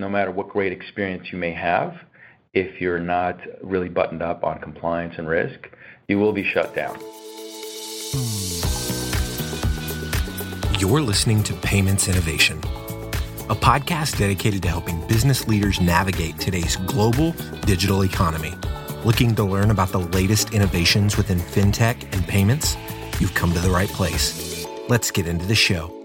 no matter what great experience you may have, if you're not really buttoned up on compliance and risk, you will be shut down. You're listening to Payments Innovation, a podcast dedicated to helping business leaders navigate today's global digital economy. Looking to learn about the latest innovations within fintech and payments? You've come to the right place. Let's get into the show.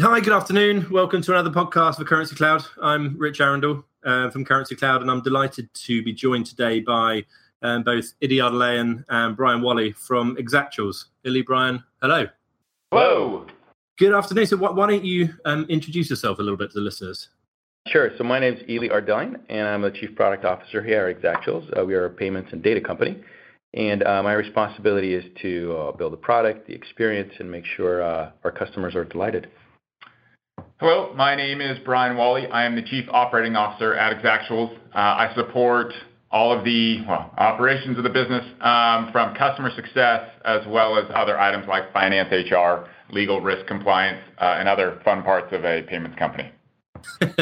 Hi, good afternoon. Welcome to another podcast for Currency Cloud. I'm Rich Arundel uh, from Currency Cloud, and I'm delighted to be joined today by um, both Ili Ardalayan and Brian Wally from Exactuals. Ili, Brian, hello. Hello. Good afternoon. So, why, why don't you um, introduce yourself a little bit to the listeners? Sure. So, my name is Ili Ardalayan, and I'm the Chief Product Officer here at Exactuals. Uh, we are a payments and data company. And uh, my responsibility is to uh, build the product, the experience, and make sure uh, our customers are delighted. Hello, my name is Brian Wally. I am the Chief Operating Officer at Exactuals. Uh, I support all of the well, operations of the business um, from customer success as well as other items like finance, HR, legal, risk, compliance, uh, and other fun parts of a payments company.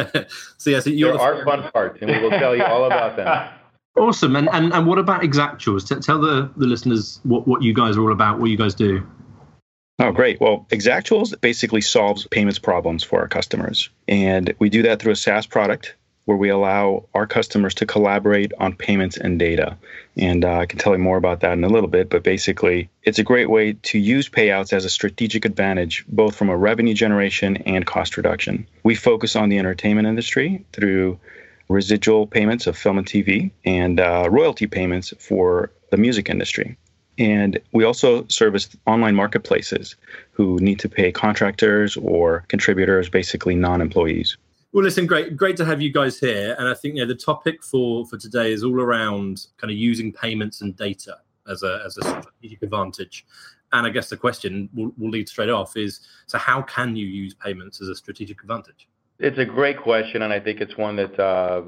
so, yes, yeah, so there are fun parts, and we will tell you all about them. Awesome. And, and, and what about Exactuals? Tell the, the listeners what, what you guys are all about, what you guys do. Oh, great. Well, Exactuals basically solves payments problems for our customers. And we do that through a SaaS product where we allow our customers to collaborate on payments and data. And uh, I can tell you more about that in a little bit, but basically, it's a great way to use payouts as a strategic advantage, both from a revenue generation and cost reduction. We focus on the entertainment industry through residual payments of film and TV and uh, royalty payments for the music industry. And we also service online marketplaces who need to pay contractors or contributors, basically non employees. Well, listen, great, great to have you guys here. And I think you know, the topic for for today is all around kind of using payments and data as a as a strategic advantage. And I guess the question we'll, we'll lead straight off is: so how can you use payments as a strategic advantage? It's a great question, and I think it's one that uh,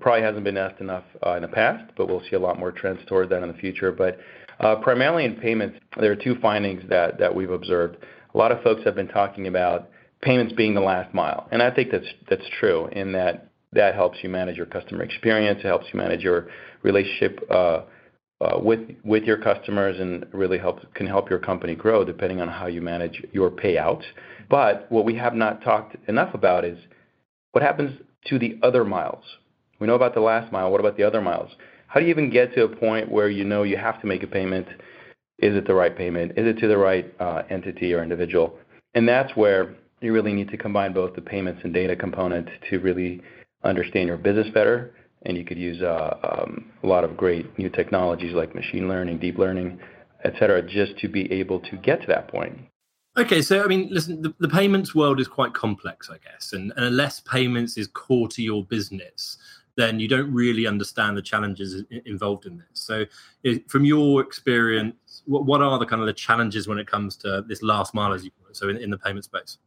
probably hasn't been asked enough uh, in the past, but we'll see a lot more trends toward that in the future. But primarily in payments, there are two findings that, we've observed. A lot of folks have been talking about payments being the last mile, and I think that's true in that that helps you manage your customer experience, it helps you manage your relationship uh, uh, with your customers, and really can help your company grow depending on how you manage your payouts. But what we have not talked enough about is what happens to the other miles. We know about the last mile. What about the other miles? How do you even get to a point where you know you have to make a payment? Is it the right payment? Is it to the right uh, entity or individual? And that's where you really need to combine both the payments and data component to really understand your business better. And you could use uh, um, a lot of great new technologies like machine learning, deep learning, et cetera, just to be able to get to that point. Okay, so I mean, listen, the, the payments world is quite complex, I guess, and, and unless payments is core to your business, then you don't really understand the challenges involved in this. So, from your experience, what, are the kind of the challenges when it comes to this last mile, as you put it, so in, in the payment space?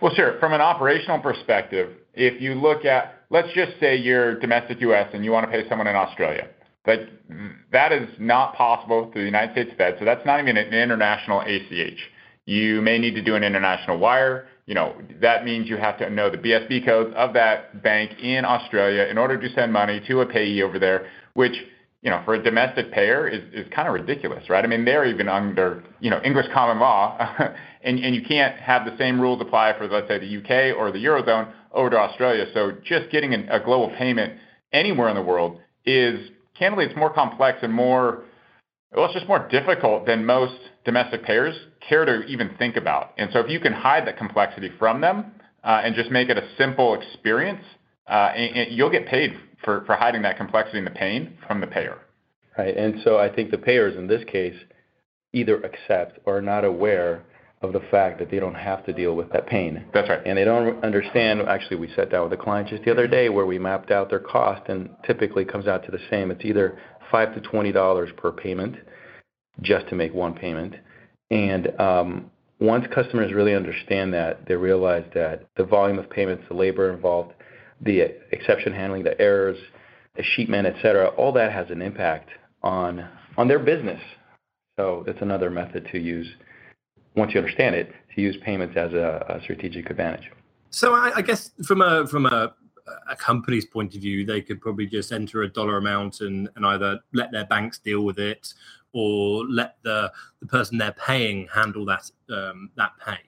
Well, sure. From an operational perspective, if you look at, let's just say you're domestic U.S. and you want to pay someone in Australia, but that is not possible through the United States Fed. So that's not even an international ACH. You may need to do an international wire you know, that means you have to know the BSB codes of that bank in Australia in order to send money to a payee over there, which, you know, for a domestic payer is, is kind of ridiculous, right? I mean, they're even under, you know, English common law, and, and you can't have the same rules apply for, let's say, the UK or the Eurozone over to Australia. So just getting an, a global payment anywhere in the world is, candidly, it's more complex and more, well, it's just more difficult than most domestic payers care to even think about. And so if you can hide that complexity from them uh, and just make it a simple experience, uh, and, and you'll get paid for, for hiding that complexity and the pain from the payer. Right. And so I think the payers in this case either accept or are not aware of the fact that they don't have to deal with that pain. That's right. And they don't understand. Actually, we sat down with a client just the other day where we mapped out their cost, and typically comes out to the same. It's either five to twenty dollars per payment, just to make one payment. And um, once customers really understand that, they realize that the volume of payments, the labor involved, the exception handling, the errors, the sheetmen, et cetera, all that has an impact on on their business. So it's another method to use, once you understand it, to use payments as a, strategic advantage. So I, guess from a from a a company's point of view, they could probably just enter a dollar amount and either let their banks deal with it or let the the person they're paying handle that um, that pain.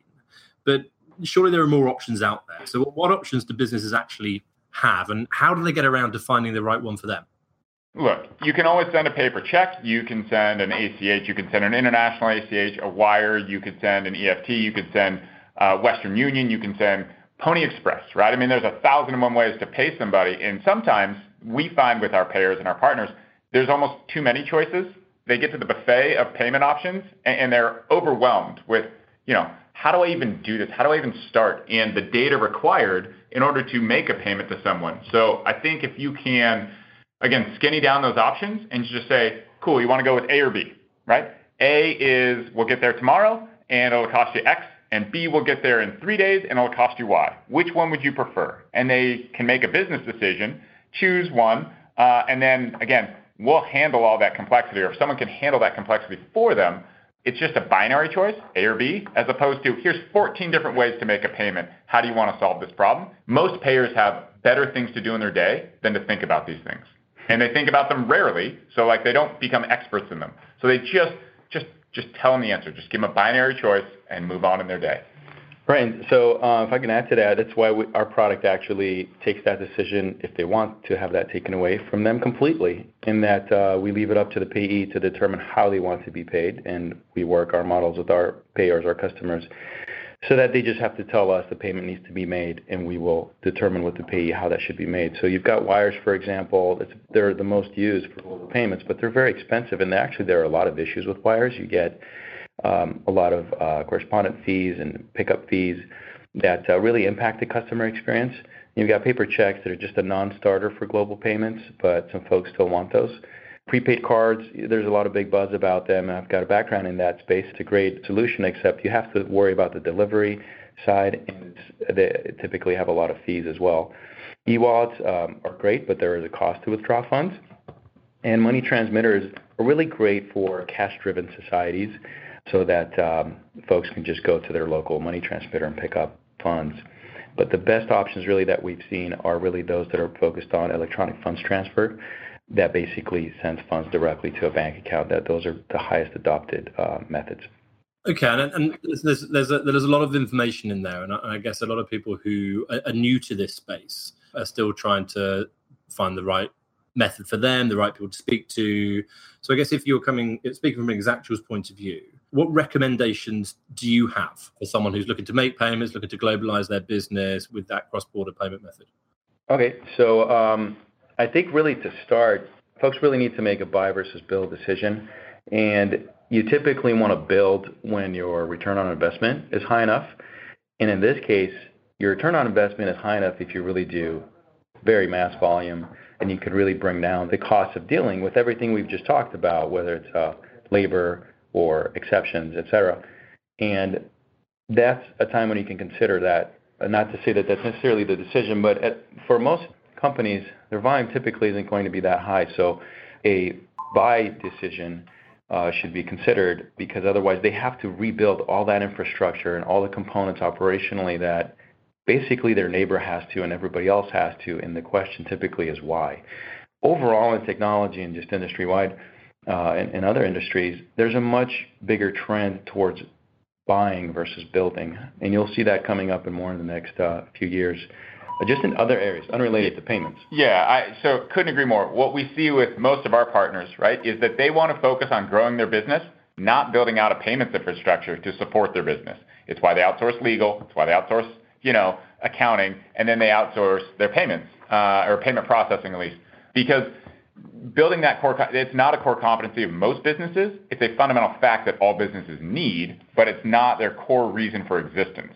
But surely there are more options out there. So what options do businesses actually have, and how do they get around to finding the right one for them? Look, you can always send a paper check. You can send an ACH. You can send an international ACH, a wire. You could send an EFT. You could send uh, Western Union. You can send Pony Express, right? I mean, there's a thousand and one ways to pay somebody. And sometimes we find with our payers and our partners, there's almost too many choices. They get to the buffet of payment options and, they're overwhelmed with, you know, how do I even do this? How do I even start? And the data required in order to make a payment to someone. So I think if you can, again, skinny down those options and just say, cool, you want to go with A or B, right? A is we'll get there tomorrow and it'll cost you X and B will get there in three days and it'll cost you Y. Which one would you prefer? And they can make a business decision, choose one, uh, and then again, we'll handle all that complexity, or if someone can handle that complexity for them, it's just a binary choice, A or B, as opposed to here's 14 different ways to make a payment. How do you want to solve this problem? Most payers have better things to do in their day than to think about these things. And they think about them rarely, so like they don't become experts in them. So they just just just tell them the answer. Just give them a binary choice and move on in their day. Right. So uh, if I can add to that, that's why we, our product actually takes that decision if they want to have that taken away from them completely. In that uh, we leave it up to the payee to determine how they want to be paid, and we work our models with our payers, our customers, so that they just have to tell us the payment needs to be made, and we will determine with the payee how that should be made. So you've got wires, for example. They're the most used for global payments, but they're very expensive, and actually there are a lot of issues with wires. You get a lot of uh, correspondent fees and pickup fees that uh, really impact the customer experience. You've got paper checks that are just a non-starter for global payments, but some folks still want those. Prepaid cards, there's a lot of big buzz about them. I've got a background in that space. It's a great solution, except you have to worry about the delivery side, and they typically have a lot of fees as well. E-wallets um, are great, but there is a cost to withdraw funds. And money transmitters are really great for cash-driven societies so that um, folks can just go to their local money transmitter and pick up funds. But the best options really that we've seen are really those that are focused on electronic funds transfer that basically sends funds directly to a bank account. That those are the highest adopted uh, methods. Okay, and, and there's there's a, there's a lot of information in there, and I, I guess a lot of people who are, are new to this space are still trying to find the right method for them, the right people to speak to. So I guess if you're coming, speaking from an Exactual's point of view, what recommendations do you have for someone who's looking to make payments, looking to globalize their business with that cross-border payment method? Okay, so um, I think really to start, folks really need to make a buy versus build decision, and you typically want to build when your return on investment is high enough, and in this case, your return on investment is high enough if you really do very mass volume, and you could really bring down the cost of dealing with everything we've just talked about, whether it's uh, labor or exceptions, et cetera. And that's a time when you can consider that. Not to say that that's necessarily the decision, but at, for most companies, their volume typically isn't going to be that high. So a buy decision uh, should be considered because otherwise they have to rebuild all that infrastructure and all the components operationally that basically their neighbor has to and everybody else has to. And the question typically is why. Overall, in technology and just industry wide, uh, in other industries, there's a much bigger trend towards buying versus building, and you'll see that coming up in more in the next uh, few years, uh, just in other areas unrelated to payments. Yeah, I so couldn't agree more. What we see with most of our partners, right, is that they want to focus on growing their business, not building out a payments infrastructure to support their business. It's why they outsource legal. It's why they outsource, you know, accounting, and then they outsource their payments uh, or payment processing at least, because building that core, it's not a core competency of most businesses. It's a fundamental fact that all businesses need, but it's not their core reason for existence.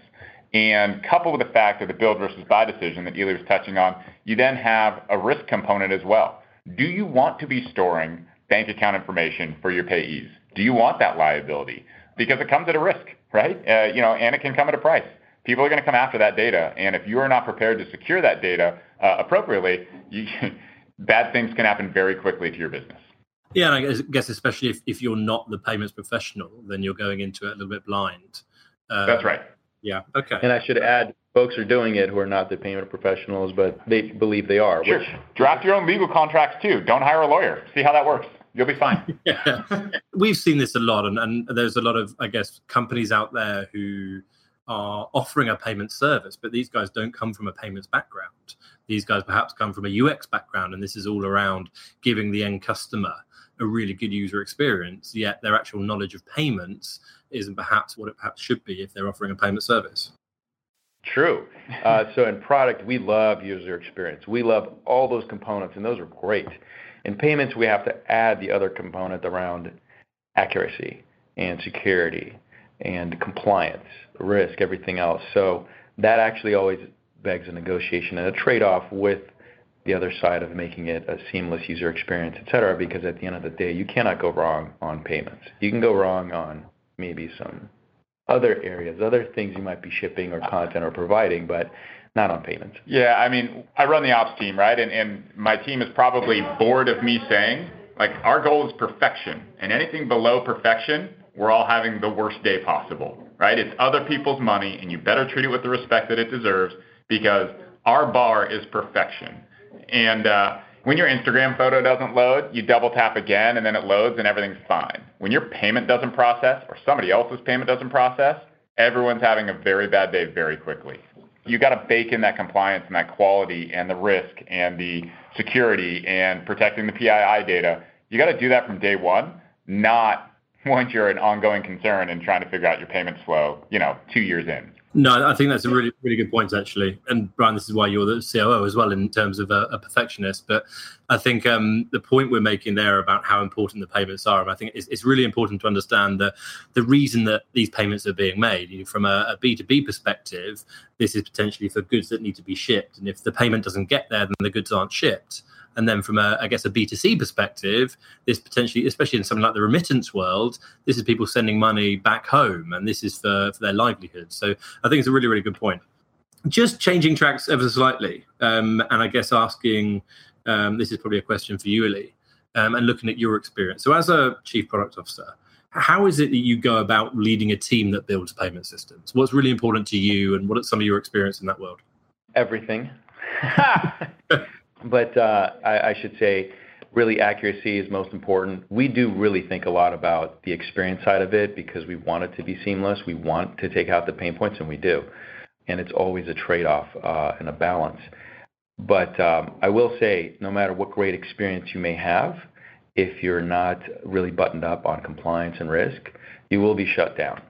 And coupled with the fact of the build versus buy decision that Eli was touching on, you then have a risk component as well. Do you want to be storing bank account information for your payees? Do you want that liability? Because it comes at a risk, right? Uh, you know, and it can come at a price. People are going to come after that data, and if you are not prepared to secure that data uh, appropriately, you, bad things can happen very quickly to your business. Yeah, and I guess especially if, if you're not the payments professional, then you're going into it a little bit blind. Um, That's right. Yeah. Okay. And I should add, folks are doing it who are not the payment professionals, but they believe they are. Sure. Which, Draft your own legal contracts too. Don't hire a lawyer. See how that works. You'll be fine. yeah. We've seen this a lot, and, and there's a lot of, I guess, companies out there who are offering a payment service, but these guys don't come from a payments background. These guys perhaps come from a UX background, and this is all around giving the end customer a really good user experience, yet their actual knowledge of payments isn't perhaps what it perhaps should be if they're offering a payment service. True. Uh, so in product, we love user experience. We love all those components, and those are great. In payments, we have to add the other component around accuracy and security and compliance, risk, everything else. So that actually always begs a negotiation and a trade-off with the other side of making it a seamless user experience, et cetera, because at the end of the day, you cannot go wrong on payments. You can go wrong on maybe some other areas, other things you might be shipping or content or providing, but not on payments. Yeah, I mean, I run the ops team, right? And, and my team is probably bored of me saying, like, our goal is perfection. And anything below perfection, we're all having the worst day possible, right? It's other people's money, and you better treat it with the respect that it deserves because our bar is perfection. And uh, when your Instagram photo doesn't load, you double tap again and then it loads and everything's fine. When your payment doesn't process or somebody else's payment doesn't process, everyone's having a very bad day very quickly. You got to bake in that compliance and that quality and the risk and the security and protecting the PII data. You got to do that from day one, not once you're an ongoing concern and trying to figure out your payment flow, you know, two years in. No, I think that's a really, really good point, actually. And Brian, this is why you're the COO as well, in terms of a, a perfectionist. But I think um, the point we're making there about how important the payments are, and I think it's, it's really important to understand that the reason that these payments are being made you know, from a a B2B perspective, this is potentially for goods that need to be shipped. And if the payment doesn't get there, then the goods aren't shipped. And then from a, I guess, a B2C perspective, this potentially, especially in something like the remittance world, this is people sending money back home and this is for, for their livelihood. So I think it's a really, really good point. Just changing tracks ever so slightly, um, and I guess asking, um, this is probably a question for you, Eli, um, and looking at your experience. So as a chief product officer, how is it that you go about leading a team that builds payment systems? What's really important to you, and what are some of your experience in that world? Everything. but uh, I, should say, really, accuracy is most important. We do really think a lot about the experience side of it because we want it to be seamless. We want to take out the pain points, and we do. And it's always a trade off uh, and a balance. But um, I will say, no matter what great experience you may have, if you're not really buttoned up on compliance and risk, you will be shut down.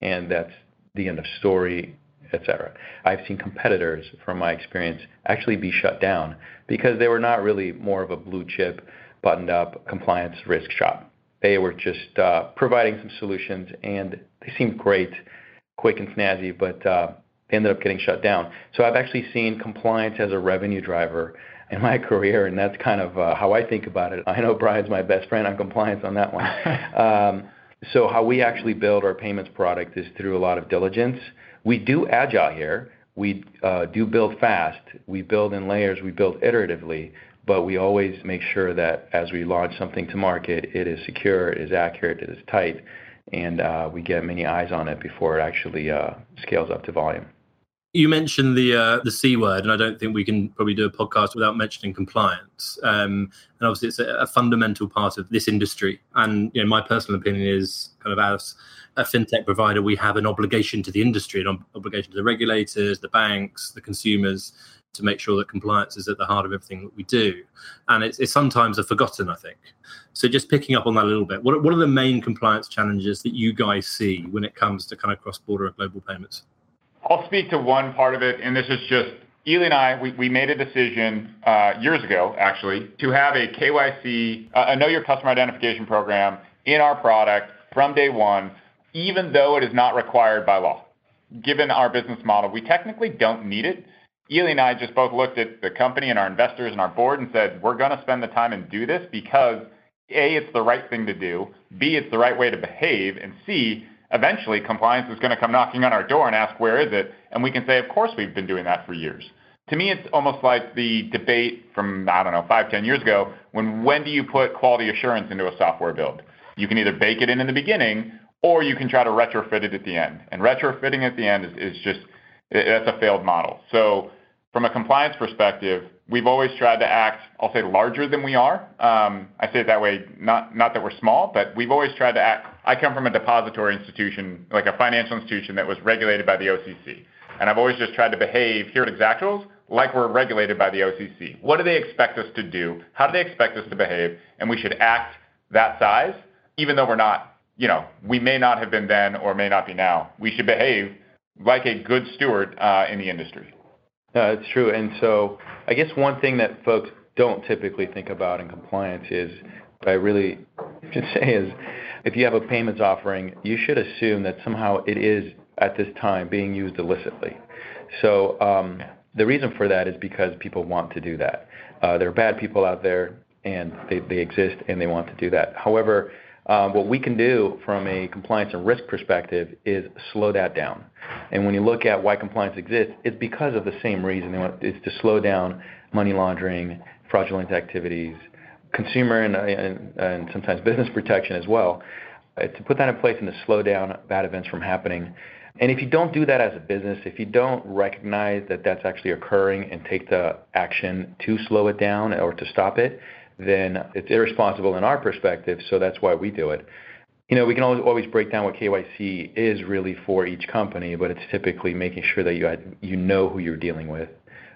And that's the end of story etc. I've seen competitors, from my experience, actually be shut down because they were not really more of a blue chip, buttoned up compliance risk shop. They were just uh, providing some solutions, and they seemed great, quick and snazzy, but uh, they ended up getting shut down. So I've actually seen compliance as a revenue driver in my career, and that's kind of uh, how I think about it. I know Brian's my best friend on compliance on that one. um, so how we actually build our payments product is through a lot of diligence we do agile here. We uh, do build fast. We build in layers. We build iteratively, but we always make sure that as we launch something to market, it is secure, it is accurate, it is tight, and uh, we get many eyes on it before it actually uh, scales up to volume. You mentioned the uh, the C word, and I don't think we can probably do a podcast without mentioning compliance. Um, and obviously, it's a, a, fundamental part of this industry. And you know, my personal opinion is kind of as a fintech provider, we have an obligation to the industry, an obligation to the regulators, the banks, the consumers, to make sure that compliance is at the heart of everything that we do. And it's, it's sometimes a forgotten, I think. So just picking up on that a little bit, what, what are the main compliance challenges that you guys see when it comes to kind of cross-border and global payments? I'll speak to one part of it, and this is just Eli and I, we, made a decision uh, years ago, actually, to have a KYC, uh, a Know Your Customer Identification program in our product from day one even though it is not required by law. Given our business model, we technically don't need it. Eli and I just both looked at the company and our investors and our board and said, we're going to spend the time and do this because A, it's the right thing to do, B, it's the right way to behave, and C, eventually compliance is going to come knocking on our door and ask, where is it? And we can say, of course, we've been doing that for years. To me, it's almost like the debate from, I don't know, five, ten years ago, when when do you put quality assurance into a software build? You can either bake it in in the beginning or you can try to retrofit it at the end. And retrofitting at the end is, is just that's a failed model. So from a compliance perspective, we've always tried to act, I'll say, larger than we are. Um, I say it that way, not not that we're small, but we've always tried to act. I come from a depository institution, like a financial institution that was regulated by the OCC, and I've always just tried to behave here at Exactuals like we're regulated by the OCC. What do they expect us to do? How do they expect us to behave? And we should act that size, even though we're not. You know, we may not have been then or may not be now. We should behave like a good steward uh, in the industry. Uh, it's true. And so I guess one thing that folks don't typically think about in compliance is, what I really should say is, if you have a payments offering, you should assume that somehow it is at this time being used illicitly. So um, the reason for that is because people want to do that. Uh, there are bad people out there, and they, they exist, and they want to do that. However, what we can do from a compliance and risk perspective is slow that down. And when you look at why compliance exists, it's because of the same reason. It's to slow down money laundering, fraudulent activities, consumer and sometimes business protection as well. Uh, to put that in place and to slow down bad events from happening. And if you don't do that as a business, if you don't recognize that that's actually occurring and take the action to slow it down or to stop it, then it's irresponsible in our perspective. So that's why we do it. You know, we can always, always break down what KYC is really for each company, but it's typically making sure that you had, you know who you're dealing with,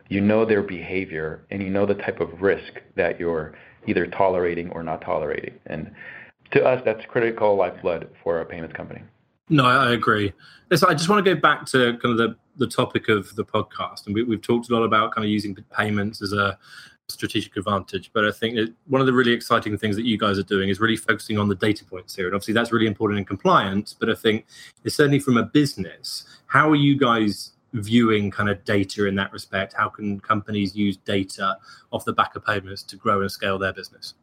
you know their behavior, and you know the type of risk that you're either tolerating or not tolerating. And to us, that's critical lifeblood for a payments company. No, I agree. So I just want to go back to kind of the, the topic of the podcast, and we, have talked a lot about kind of using payments as a strategic advantage. But I think one of the really exciting things that you guys are doing is really focusing on the data points here. And obviously, that's really important in compliance. But I think it's certainly from a business, how are you guys viewing kind of data in that respect? How can companies use data off the back of payments to grow and scale their business?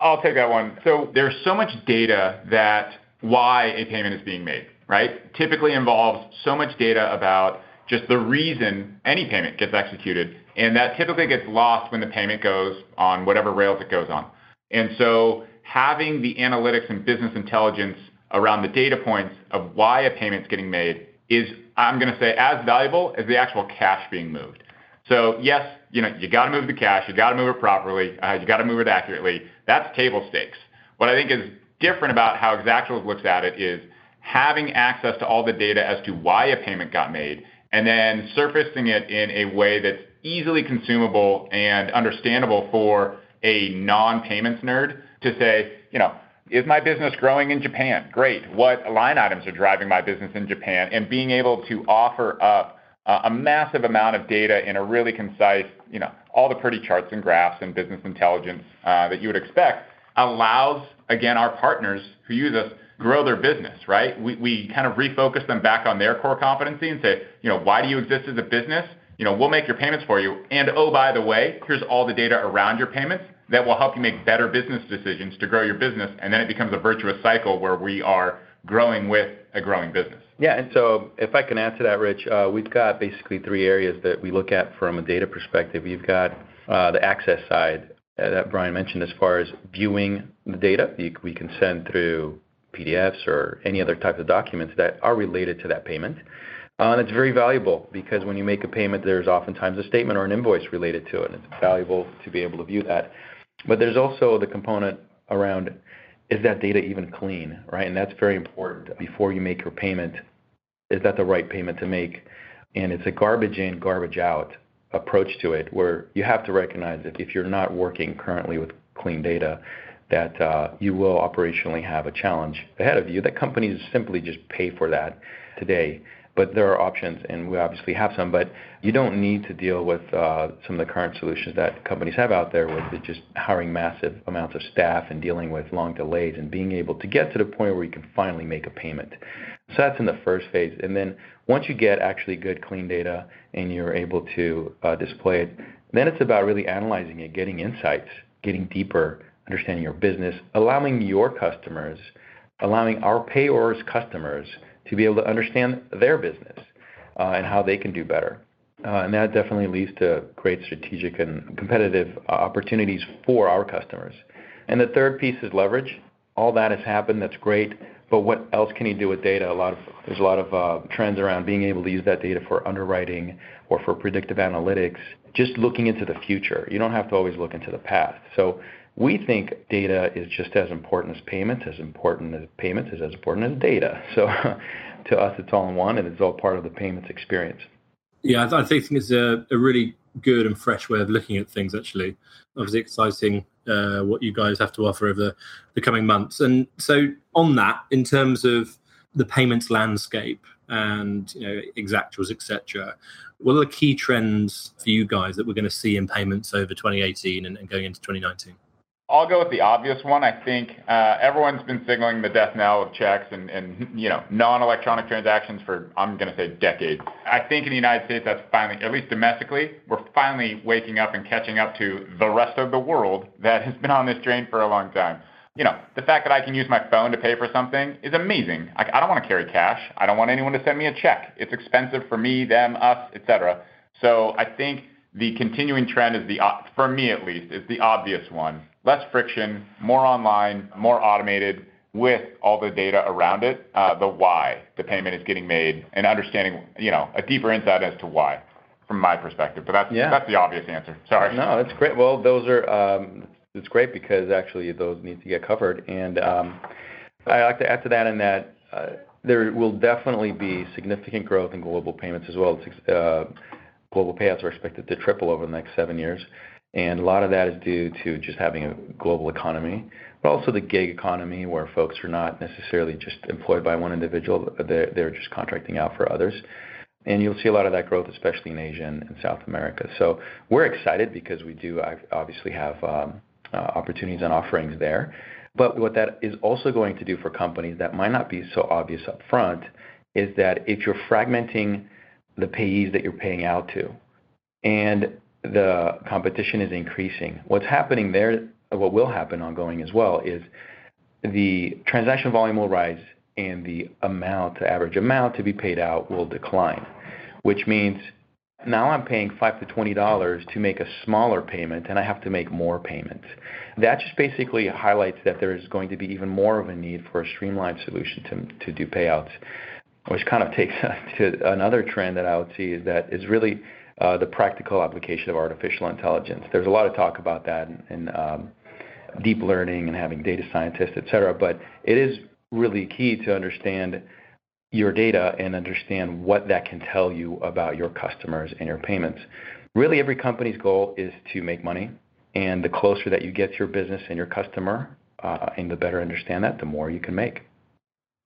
I'll take that one. So there's so much data that why a payment is being made, right? Typically involves so much data about just the reason any payment gets executed and that typically gets lost when the payment goes on whatever rails it goes on. And so having the analytics and business intelligence around the data points of why a payment's getting made is, I'm going to say, as valuable as the actual cash being moved. So yes, you know, you got to move the cash, you got to move it properly, uh, you got to move it accurately. That's table stakes. What I think is different about how Exactuals looks at it is having access to all the data as to why a payment got made and then surfacing it in a way that's easily consumable and understandable for a non-payments nerd to say, you know, is my business growing in Japan? Great. What line items are driving my business in Japan? And being able to offer up uh, a massive amount of data in a really concise, you know, all the pretty charts and graphs and business intelligence uh, that you would expect allows, again, our partners who use us grow their business, right? We, we kind of refocus them back on their core competency and say, you know, why do you exist as a business? You know, we'll make your payments for you. And oh, by the way, here's all the data around your payments that will help you make better business decisions to grow your business. And then it becomes a virtuous cycle where we are growing with a growing business. Yeah, and so if I can add to that, Rich, uh, we've got basically three areas that we look at from a data perspective. You've got uh, the access side uh, that Brian mentioned as far as viewing the data. we can send through PDFs or any other type of documents that are related to that payment. Uh, and it's very valuable because when you make a payment, there's oftentimes a statement or an invoice related to it. And it's valuable to be able to view that. But there's also the component around is that data even clean, right? And that's very important before you make your payment. Is that the right payment to make? And it's a garbage in, garbage out approach to it where you have to recognize that if you're not working currently with clean data, that uh, you will operationally have a challenge ahead of you that companies simply just pay for that today. But there are options, and we obviously have some, but you don't need to deal with uh, some of the current solutions that companies have out there with just hiring massive amounts of staff and dealing with long delays and being able to get to the point where you can finally make a payment. So that's in the first phase. And then once you get actually good, clean data and you're able to uh, display it, then it's about really analyzing it, getting insights, getting deeper, understanding your business, allowing your customers, allowing our payors customers to be able to understand their business uh, and how they can do better. Uh, and that definitely leads to great strategic and competitive uh, opportunities for our customers. And the third piece is leverage. All that has happened. That's great. But what else can you do with data? A lot of there's a lot of trends around being able to use that data for underwriting or for predictive analytics. Just looking into the future, you don't have to always look into the past. So we think data is just as important as payments, as important as payments is as important as data. So to us, it's all in one, and it's all part of the payments experience. Yeah, I think it's a, a really good and fresh way of looking at things. Actually, obviously exciting uh, what you guys have to offer over the, the coming months. And so, on that, in terms of the payments landscape and you know exactuals, etc. What are the key trends for you guys that we're going to see in payments over 2018 and, and going into 2019? I'll go with the obvious one. I think uh, everyone's been signaling the death knell of checks and, and you know non-electronic transactions for I'm going to say decades. I think in the United States that's finally, at least domestically, we're finally waking up and catching up to the rest of the world that has been on this train for a long time. You know, the fact that I can use my phone to pay for something is amazing. I, I don't want to carry cash. I don't want anyone to send me a check. It's expensive for me, them, us, etc. So I think the continuing trend is the, for me at least, is the obvious one less friction, more online, more automated with all the data around it, uh, the why the payment is getting made and understanding, you know, a deeper insight as to why from my perspective. But that's, yeah. that's the obvious answer. Sorry. No, that's great. Well, those are, um, it's great because actually those need to get covered. And um, I like to add to that in that uh, there will definitely be significant growth in global payments as well. Uh, global payouts are expected to triple over the next seven years. And a lot of that is due to just having a global economy, but also the gig economy where folks are not necessarily just employed by one individual, they're, they're just contracting out for others. And you'll see a lot of that growth, especially in Asia and, and South America. So we're excited because we do obviously have um, Uh, opportunities and offerings there. But what that is also going to do for companies that might not be so obvious up front is that if you're fragmenting the payees that you're paying out to, and the competition is increasing. What's happening there, what will happen ongoing as well, is the transaction volume will rise and the amount, the average amount to be paid out will decline, which means now I'm paying five to twenty dollars to make a smaller payment, and I have to make more payments. That just basically highlights that there is going to be even more of a need for a streamlined solution to to do payouts, which kind of takes us to another trend that I would see is that is really uh, the practical application of artificial intelligence. There's a lot of talk about that and um, deep learning and having data scientists, et cetera, but it is really key to understand your data and understand what that can tell you about your customers and your payments. Really, every company's goal is to make money, and the closer that you get to your business and your customer, uh, and the better understand that, the more you can make.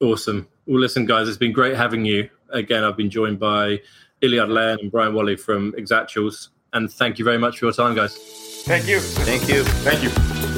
Awesome. Well, listen, guys, it's been great having you. Again, I've been joined by Ili Ardalayan and Brian Wally from Exactuals. And thank you very much for your time, guys. Thank you. Thank you. Thank you.